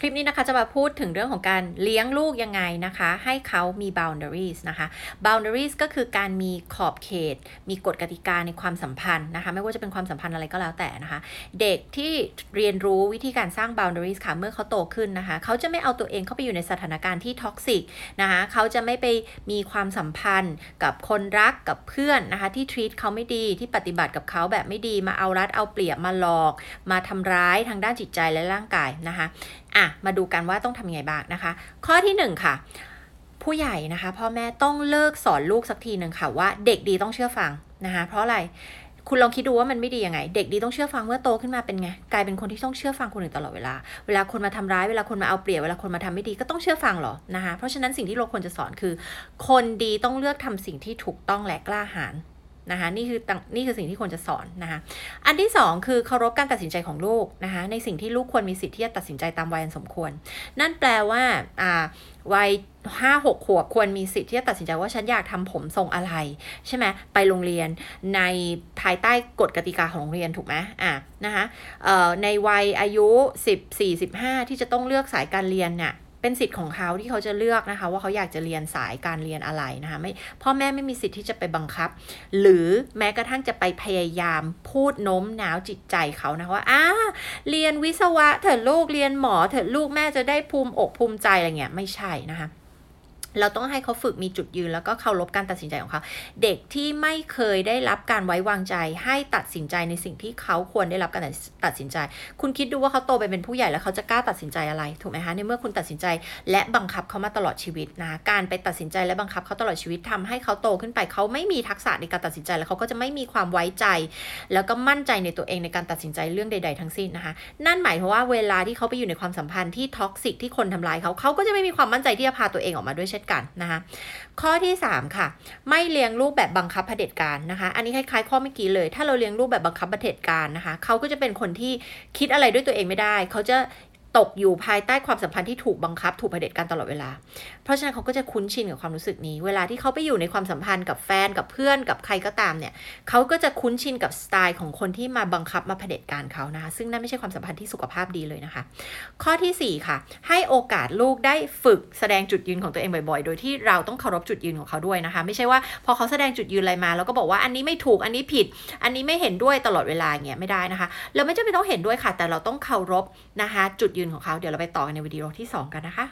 คลิปนี้นะคะจะมาพูดถึงเรื่องของการเลี้ยงลูกยังไงนะคะ ให้เขามี boundaries นะคะ boundaries ก็คือการมีขอบเขต มีกฎกติกาในความสัมพันธ์นะคะ ไม่ว่าจะเป็นความสัมพันธ์อะไรก็แล้วแต่นะคะ เด็กที่เรียนรู้วิธีการสร้าง boundaries ค่ะเมื่อเขาโตขึ้นนะคะ เขาจะไม่เอาตัวเองเข้าไปอยู่ในสถานการณ์ที่ท็อกซิกนะคะเขาจะไม่ไปมีความสัมพันธ์กับคนรักกับเพื่อนนะคะที่ treat เขาไม่ดีที่ปฏิบัติกับเขาแบบไม่ดีมาเอารัดเอาเปรียบมาหลอก มาทำร้ายทางด้านจิตใจและร่างกายนะคะ อะมาดูกันว่าต้องทำยังไงบ้างนะคะ ข้อที่ 1 ค่ะ ผู้ใหญ่นะคะ พ่อแม่ต้องเลิกสอนลูกสักทีหนึ่งค่ะว่าเด็กดีต้องเชื่อฟังนะคะ เพราะอะไรคุณลองคิดดูว่ามันไม่ดียังไง เด็กดีต้องเชื่อฟังเมื่อโตขึ้นมาเป็นไงกลายเป็นคนที่ต้องเชื่อฟังคนอื่นตลอดเวลาเวลาคนมาทำร้ายเวลาคนมาเอาเปรียบเวลาคนมาทำไม่ดีก็ต้องเชื่อฟังเหรอนะคะเพราะฉะนั้นสิ่งที่เราควรจะสอนคือ คนดีต้องเลือกทำสิ่งที่ถูกต้องและกล้าหาญ นะคะนี่คือนี่คือสิ่งที่ควรจะสอนนะคะอันที่ 2 คือเคารพการตัดสินใจของลูกนะคะในสิ่งที่ลูกควรมีสิทธิ์ที่จะตัดสินใจตามวัยอันสมควร นั่นแปลว่าอ่าวัยห้าหกขวบควรมีสิทธิ์ที่จะตัดสินใจว่าฉันอยากทำผมทรงอะไร ใช่ไหมไปโรงเรียนในภายใต้กฎกติกาของโรงเรียนถูกไหมอะนะคะในวัยอายุ 14-15 ที่จะต้องเลือกสายการเรียนเนี่ย เป็นสิทธิ์ของเขาที่เขาจะเลือกนะคะ ว่าเขาอยากจะเรียนสายการเรียนอะไรนะคะไม่พ่อแม่ไม่มีสิทธิ์ที่จะไปบังคับ หรือแม้กระทั่งจะไปพยายามพูดโน้มน้าวจิตใจเขานะว่าอ้าเรียนวิศวะเถอะลูกเรียนหมอเถอะลูกแม่จะได้ภูมิอกภูมิใจอะไรเงี้ยไม่ใช่นะคะ เราต้องให้เขาฝึกมีจุดยืนแล้วก็เคารพการตัดสินใจของเขา เด็กที่ไม่เคยได้รับการไว้วางใจ ให้ตัดสินใจในสิ่งที่เขาควรได้รับการตัดสินใจ คุณคิดดูว่าเขาโตไปเป็นผู้ใหญ่แล้วเขาจะกล้าตัดสินใจอะไรถูกไหมคะในเมื่อคุณตัดสินใจและบังคับเขามาตลอดชีวิตนะการไปตัดสินใจและบังคับเขาตลอดชีวิตทำให้เขาโตขึ้นไปเขาไม่มีทักษะในการตัดสินใจแล้วเขาก็จะไม่มีความไว้ใจ แล้วก็มั่นใจในตัวเองในการตัดสินใจเรื่องใด ๆ ทั้งสิ้นนะคะ นั่นหมายความว่าเวลาที่เขาไปอยู่ในความสัมพันธ์ที่ toxic ที่คนทำลายเขาเขาก็จะไม่มีความมั่นใจที่จะพาตัวเองออกมาด้วยเช่นกันนะคะข้อที่ 3 ค่ะ ไม่เลี้ยงลูกแบบบังคับเผด็จการนะคะ อันนี้คล้ายๆข้อเมื่อกี้เลย ถ้าเราเลี้ยงลูกแบบบังคับเผด็จการนะคะ เขาก็จะเป็นคนที่คิดอะไรด้วยตัวเองไม่ได้ เขาจะ ตกอยู่ภายใต้ความสัมพันธ์ที่ถูกบังคับ ถูกเผด็จการตลอดเวลา เพราะฉะนั้นเขาก็จะคุ้นชินกับความรู้สึกนี้ เวลาที่เขาไปอยู่ในความสัมพันธ์กับแฟนกับเพื่อนกับใครก็ตามเนี่ยเขาก็จะคุ้นชินกับสไตล์ของคนที่มาบังคับมาเผด็จการเขานะคะซึ่งนั่นไม่ใช่ความสัมพันธ์ที่สุขภาพดีเลยนะคะ ข้อที่ 4 ค่ะ ให้โอกาสลูกได้ฝึกแสดงจุดยืนของตัวเองบ่อยๆ โดยที่เราต้องเคารพจุดยืนของเขาด้วยนะคะ ไม่ใช่ว่าพอเขาแสดงจุดยืนอะไรมา แล้วก็บอกว่าอันนี้ไม่ถูกอันนี้ผิด อันนี้ไม่เห็นด้วยตลอดเวลาเงี้ยไม่ได้นะคะเราไม่จำเป็นต้องเห็นด้วยค่ะ แต่เราต้องเคารพนะคะจุดยืนของเขา เดี๋ยวเราไปต่อกันในวิดีโอที่ 2 กันนะคะ